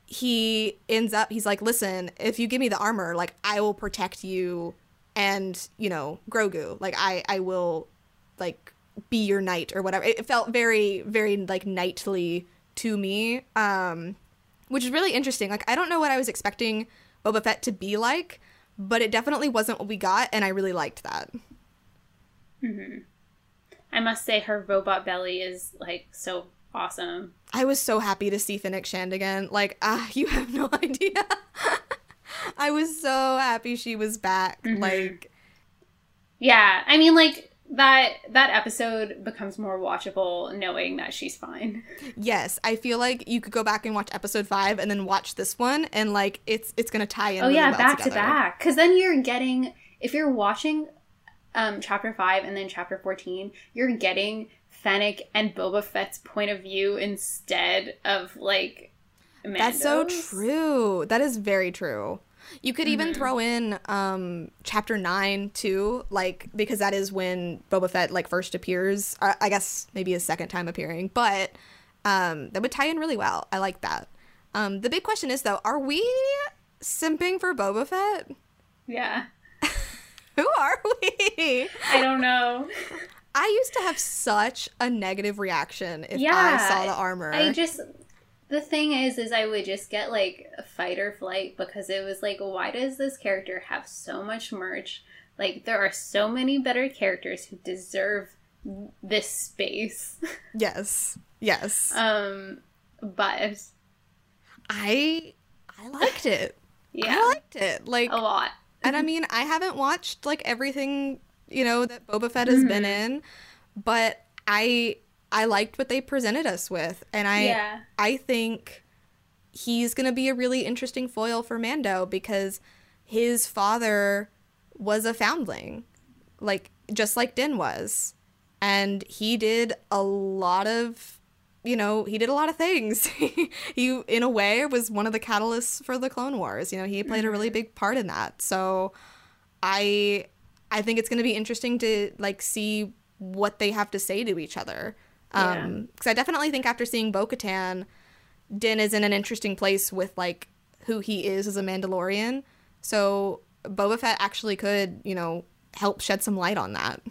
he ends up he's like listen if you give me the armor like I will protect you and you know Grogu. Like I I will like be your knight or whatever. It felt very very like knightly to me. Um which is really interesting like I don't know what I was expecting Boba Fett to be like, but it definitely wasn't what we got, and I really liked that. I must say her robot belly is like so awesome. I was so happy to see Fennec Shand again. Like, ah, you have no idea. I was so happy she was back. Like, Yeah, I mean like that that episode becomes more watchable knowing that she's fine. yes, I feel like you could go back and watch episode five and then watch this one, and like it's it's gonna tie in. Oh really yeah, well back to back. Because then you're getting if you're watching um chapter five and then chapter fourteen, you're getting Fennec and Boba Fett's point of view instead of like. That's so true. That is very true. You could even Mm-hmm. throw in um chapter 9 too, like because that is when Boba Fett like first appears. I, I guess maybe his second time appearing, but um that would tie in really well. I like that. Um the big question is though, are we simping for Boba Fett? Yeah, Who are we? I don't know. I used to have such a negative reaction if Yeah, I saw the armor. I just the thing is is I would just get like a fight or flight because it was like why does this character have so much merch? Like there are so many better characters who deserve this space. yes. Yes. um but I I liked it. yeah, I liked it. Like a lot. and I mean, I haven't watched like everything, you know, that Boba Fett has been Mm-hmm. in, but I I liked what they presented us with and I Yeah. I think he's going to be a really interesting foil for Mando because his father was a foundling, like just like Din was. And he did a lot of you know, he did a lot of things. he, in a way, was one of the catalysts for the Clone Wars. You know, he played a really mm-hmm. big part in that. So, I, I think it's going to be interesting to like see what they have to say to each other. Yeah. Um, because I definitely think after seeing Bo-Katan, Din is in an interesting place with like who he is as a Mandalorian. So Boba Fett actually could, you know, help shed some light on that.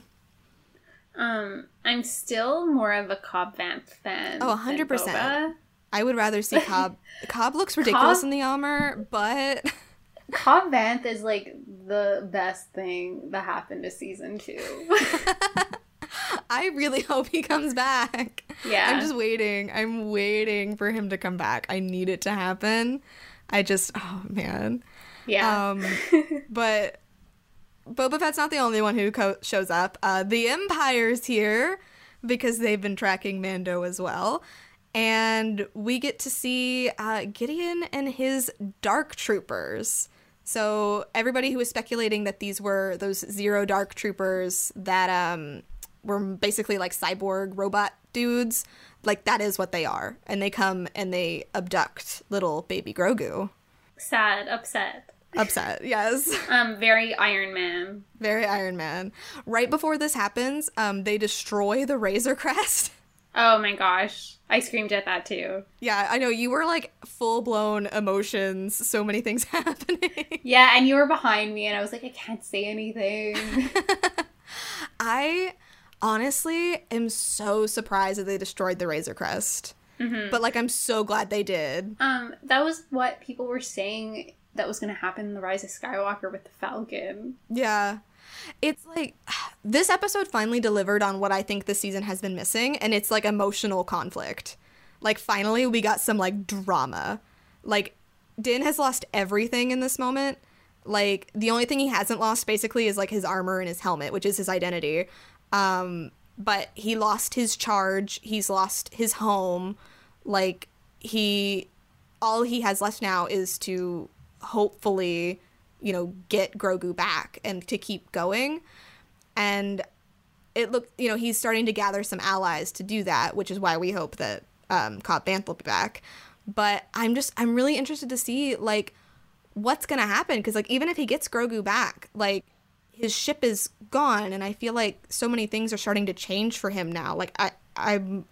Um I'm still more of a Cobb Vanth fan. Oh, than 100%. I would rather see Cobb. Cobb looks ridiculous Cobb- in the armor, but Cobb Vanth is like the best thing that happened to season two. I really hope he comes back. Yeah. I'm just waiting. I'm waiting for him to come back. I need it to happen. I just, oh man. yeah. Um, but Boba Fett's not the only one who co- shows up. Uh, the Empire's here because they've been tracking Mando as well. And we get to see uh, Gideon and his Dark Troopers. So everybody who was speculating that these were those Zero Dark Troopers that um, were basically like cyborg robot dudes, like that is what they are. And they come and they abduct little baby Grogu. Sad, upset. Upset, yes. Um, very Iron Man. Very Iron Man. Right before this happens, um, they destroy the Razor Crest. Oh my gosh. I screamed at that too. yeah, I know you were like full blown emotions. So many things happening. Yeah, and you were behind me and I was like, I can't say anything. I honestly am so surprised that they destroyed the Razor Crest. But like, I'm so glad they did. um, that was what people were saying that was gonna happen in the Rise of Skywalker with the Falcon. Yeah. It's like this episode finally delivered on what I think this season has been missing, and it's like emotional conflict. Like, finally, we got some like drama. Like, Din has lost everything in this moment. Like, the only thing he hasn't lost basically is like his armor and his helmet, which is his identity. Um, but he lost his charge, he's lost his home. Like, he all he has left now is to hopefully, you know, get Grogu back and to keep going. And it look, you know, he's starting to gather some allies to do that, which is why we hope that um, Cobb Vanth will be back. But I'm just, I'm really interested to see like what's gonna happen because like even if he gets Grogu back, like his ship is gone, and I feel like so many things are starting to change for him now. Like I I'm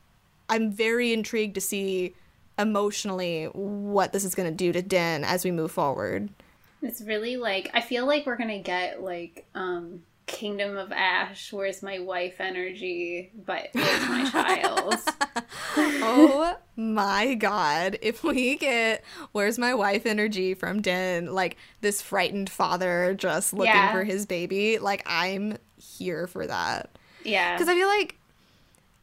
I'm very intrigued to see emotionally what this is gonna do to Din as we move forward. It's really like I feel like we're gonna get like um Kingdom of Ash, where's my wife energy, but where's my child? oh my god. If we get where's my wife energy from Din, like this frightened father just looking Yeah. for his baby, like I'm here for that. Yeah. Because I feel like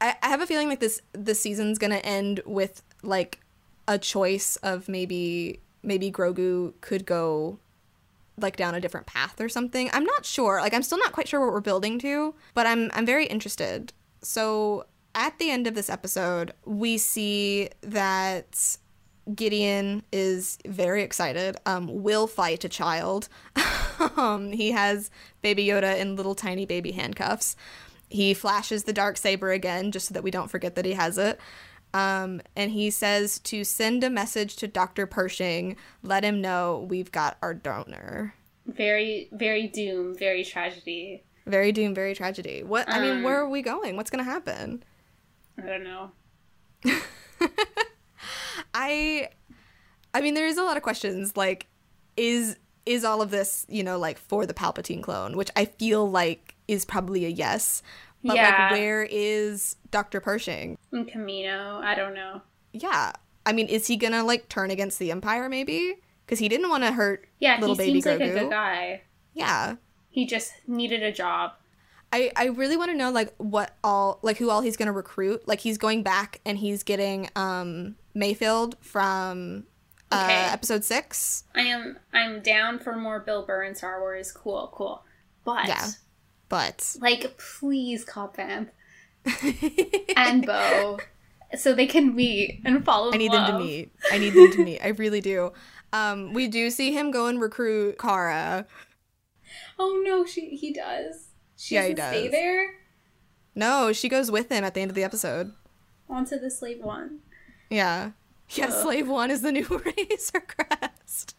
I, I have a feeling like this this season's gonna end with like a choice of maybe maybe Grogu could go like down a different path or something. I'm not sure. Like I'm still not quite sure what we're building to, but I'm I'm very interested. So at the end of this episode, we see that Gideon is very excited. Um, will fight a child. um, he has Baby Yoda in little tiny baby handcuffs. He flashes the dark saber again, just so that we don't forget that he has it. Um, and he says to send a message to Dr. Pershing, let him know we've got our donor. very, very doom, very tragedy. Very doom, very tragedy. What? I mean, Um, where are we going? What's gonna happen? I don't know. I I mean there is a lot of questions like is is all of this, you know, like for the Palpatine clone, which I feel like is probably a yes. But Yeah. like where is Dr. Pershing? In Camino, I don't know. Yeah. I mean, is he going to like turn against the empire maybe? Cuz he didn't want to hurt Yeah, little he baby seems Grogu. like a good guy. Yeah. He just needed a job. I, I really want to know like what all like who all he's gonna recruit. Like he's going back and he's getting um Mayfield from uh, Okay. episode six. I am I'm down for more Bill Burr in Star Wars. Cool, cool. But Yeah. But like please Cobb Vanth and Bo so they can meet and follow I need love. them to meet. I need them to meet. I really do. Um, we do see him go and recruit Kara. Oh no, she he does. She Yeah, he doesn't stay there No, she goes with him at the end of the episode. onto the slave one. Yeah. Yeah, Slave One is the new Razor Crest.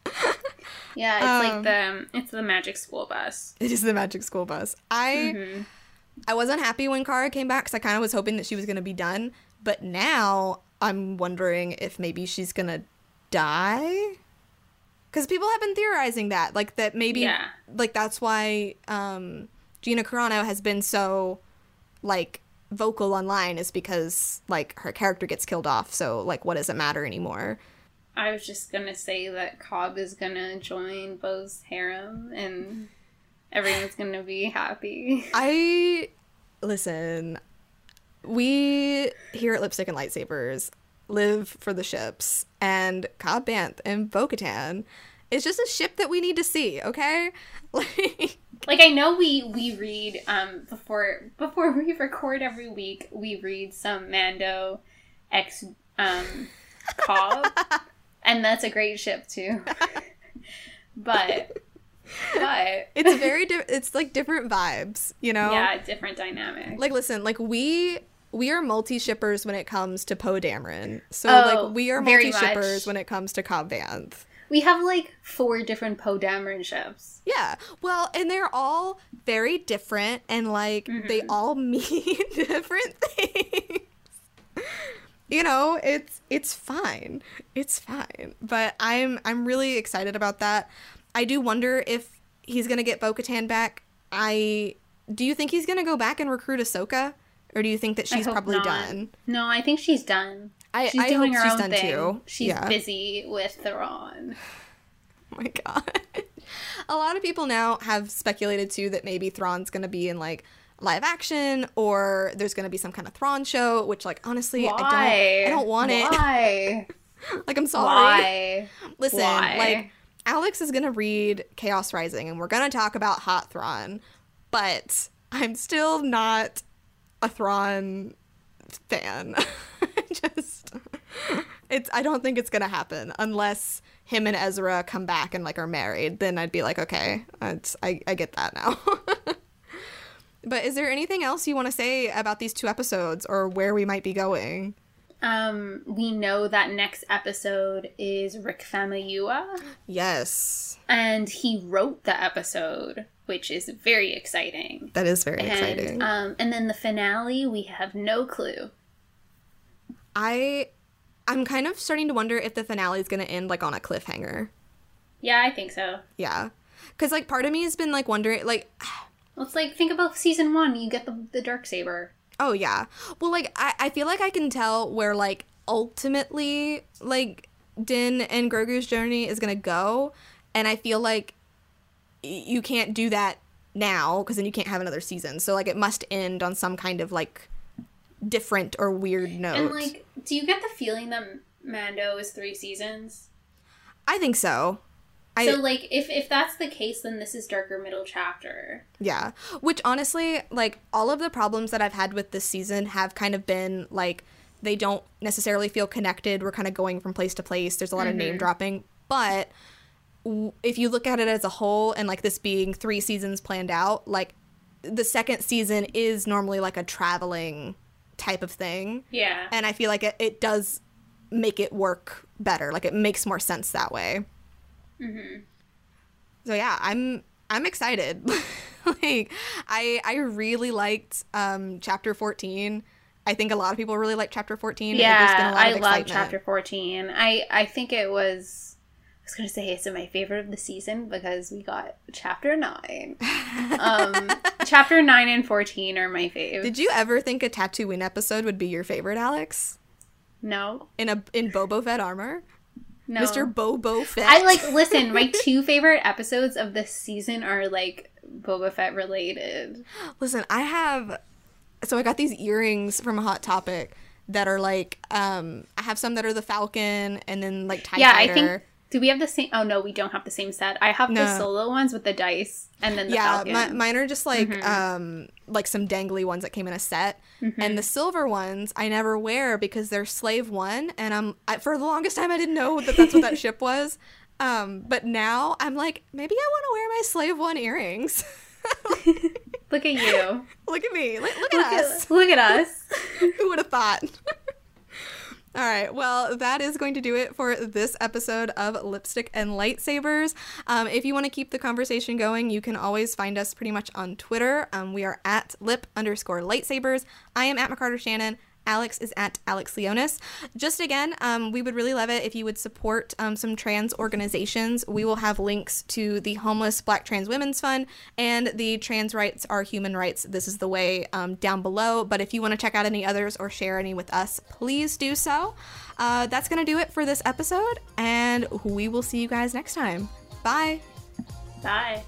Yeah, it's Um, like the it's the magic school bus. it is the magic school bus. I Mhm. I wasn't happy when Kara came back because I kind of was hoping that she was going to be done. But now I'm wondering if maybe she's going to die. Because people have been theorizing that. Like, that maybe, Yeah. like, that's why um, Gina Carano has been so, like, vocal online is because, like, her character gets killed off. So, like, what does it matter anymore? I was just gonna say that Cobb is gonna join Bo's harem and everyone's gonna be happy. I listen. We here at Lipstick and Lightsabers live for the ships, and Cobb Vanth and Bo-Katan is just a ship that we need to see. Okay, like like I know we we read um before before we record every week we read some Mando X um Cobb and that's a great ship too. but but it's very di- it's like different vibes, you know. yeah, different dynamic. Like listen, like we we are multi shippers when it comes to Poe Dameron. So Oh, like we are multi shippers when it comes to Cobb Vanth. We have like four different Poe Dameron ships. Yeah. Well, and they're all very different and like they Mm-hmm. all mean different things. you know, it's it's fine. It's fine. But I'm I'm really excited about that. I do wonder if he's going to get Bo-Katan back. I do you think he's going to go back and recruit Ahsoka or do you think that she's probably not. done? No, I think she's done. I She's I doing hope her she's own done thing. too. She's yeah. busy with Thrawn. Oh my god. A lot of people now have speculated too that maybe Thrawn's gonna be in like live action or there's gonna be some kind of Thrawn show, which like honestly I don't I don't want Why? it. like I'm sorry. Why? Listen, Why? like Alex is gonna read Chaos Rising and we're gonna talk about Hot Thrawn, but I'm still not a Thrawn fan. Just it's I don't think it's gonna happen unless him and Ezra come back and like are married. Then I'd be like, okay, it's, I I get that now. but is there anything else you want to say about these two episodes or where we might be going? Um, we know that next episode is Rick Famuyiwa, Yes. and he wrote the episode, which is very exciting. That is very exciting. Um, and then the finale, we have no clue. I I'm kind of starting to wonder if the finale is going to end like on a cliffhanger. Yeah, I think so. Yeah. Cuz like part of me has been like wondering like Well, it's like think about season one. You get the the dark saber. oh yeah. Well like I I feel like I can tell where like ultimately like Din and Grogu's journey is going to go and I feel like you can't do that now because then you can't have another season. So like it must end on some kind of like different or weird note. And like, do you get the feeling that Mando is three seasons? I think so. I so like, if if that's the case, then this is darker middle chapter. Yeah. Which honestly, like all of the problems that I've had with this season have kind of been like they don't necessarily feel connected. We're kind of going from place to place. There's a lot of name mm-hmm. dropping, but w- if you look at it as a whole and like this being 3 seasons planned out, like the second season is normally like a traveling type of thing. Yeah. And I feel like it, it does make it work better. Like it makes more sense that way. So yeah, I'm I'm excited. like I I really liked um chapter 14. I think a lot of people really like chapter 14. There's been a yeah, I love chapter fourteen. I I think it was. I was gonna say it's my favorite of the season because we got chapter nine. um, chapter nine and fourteen are my fave. Did you ever think a Tatooine episode would be your favorite, Alex? no, In a in Bobo Fett armor? no, Mr. Bobo Fett. I like listen. My two favorite episodes of this season are like Boba Fett related. Listen, I have so I got these earrings from a hot topic that are like um I have some that are the Falcon and then like TIE yeah, Fighter. I think. Do we have the same? Oh no, we don't have the same set. I have the solo ones with the dice, and then the yeah, mi- mine are just like um like some dangly ones that came in a set, and the silver ones I never wear because they're slave one, and I'm I, for the longest time I didn't know that that's what that ship was, um but now I'm like maybe I want to wear my slave one earrings. Look at you. look at me, look, look look at us. at look at us. Who would have thought? All right, well, that is going to do it for this episode of Lipstick and Lightsabers. Um, if you want to keep the conversation going, you can always find us pretty much on Twitter. Um, we are at lip underscore lightsabers. I am at McCarter Shannon. Alex is at Alex Leonis. Just again, um, we would really love it if you would support um, some trans organizations. We will have links to the Homeless Black Trans Women's Fund and the Trans Rights Are Human Rights. This is the way um, down below. But if you want to check out any others or share any with us, please do so. Uh, that's going to do it for this episode, and we will see you guys next time. Bye. Bye.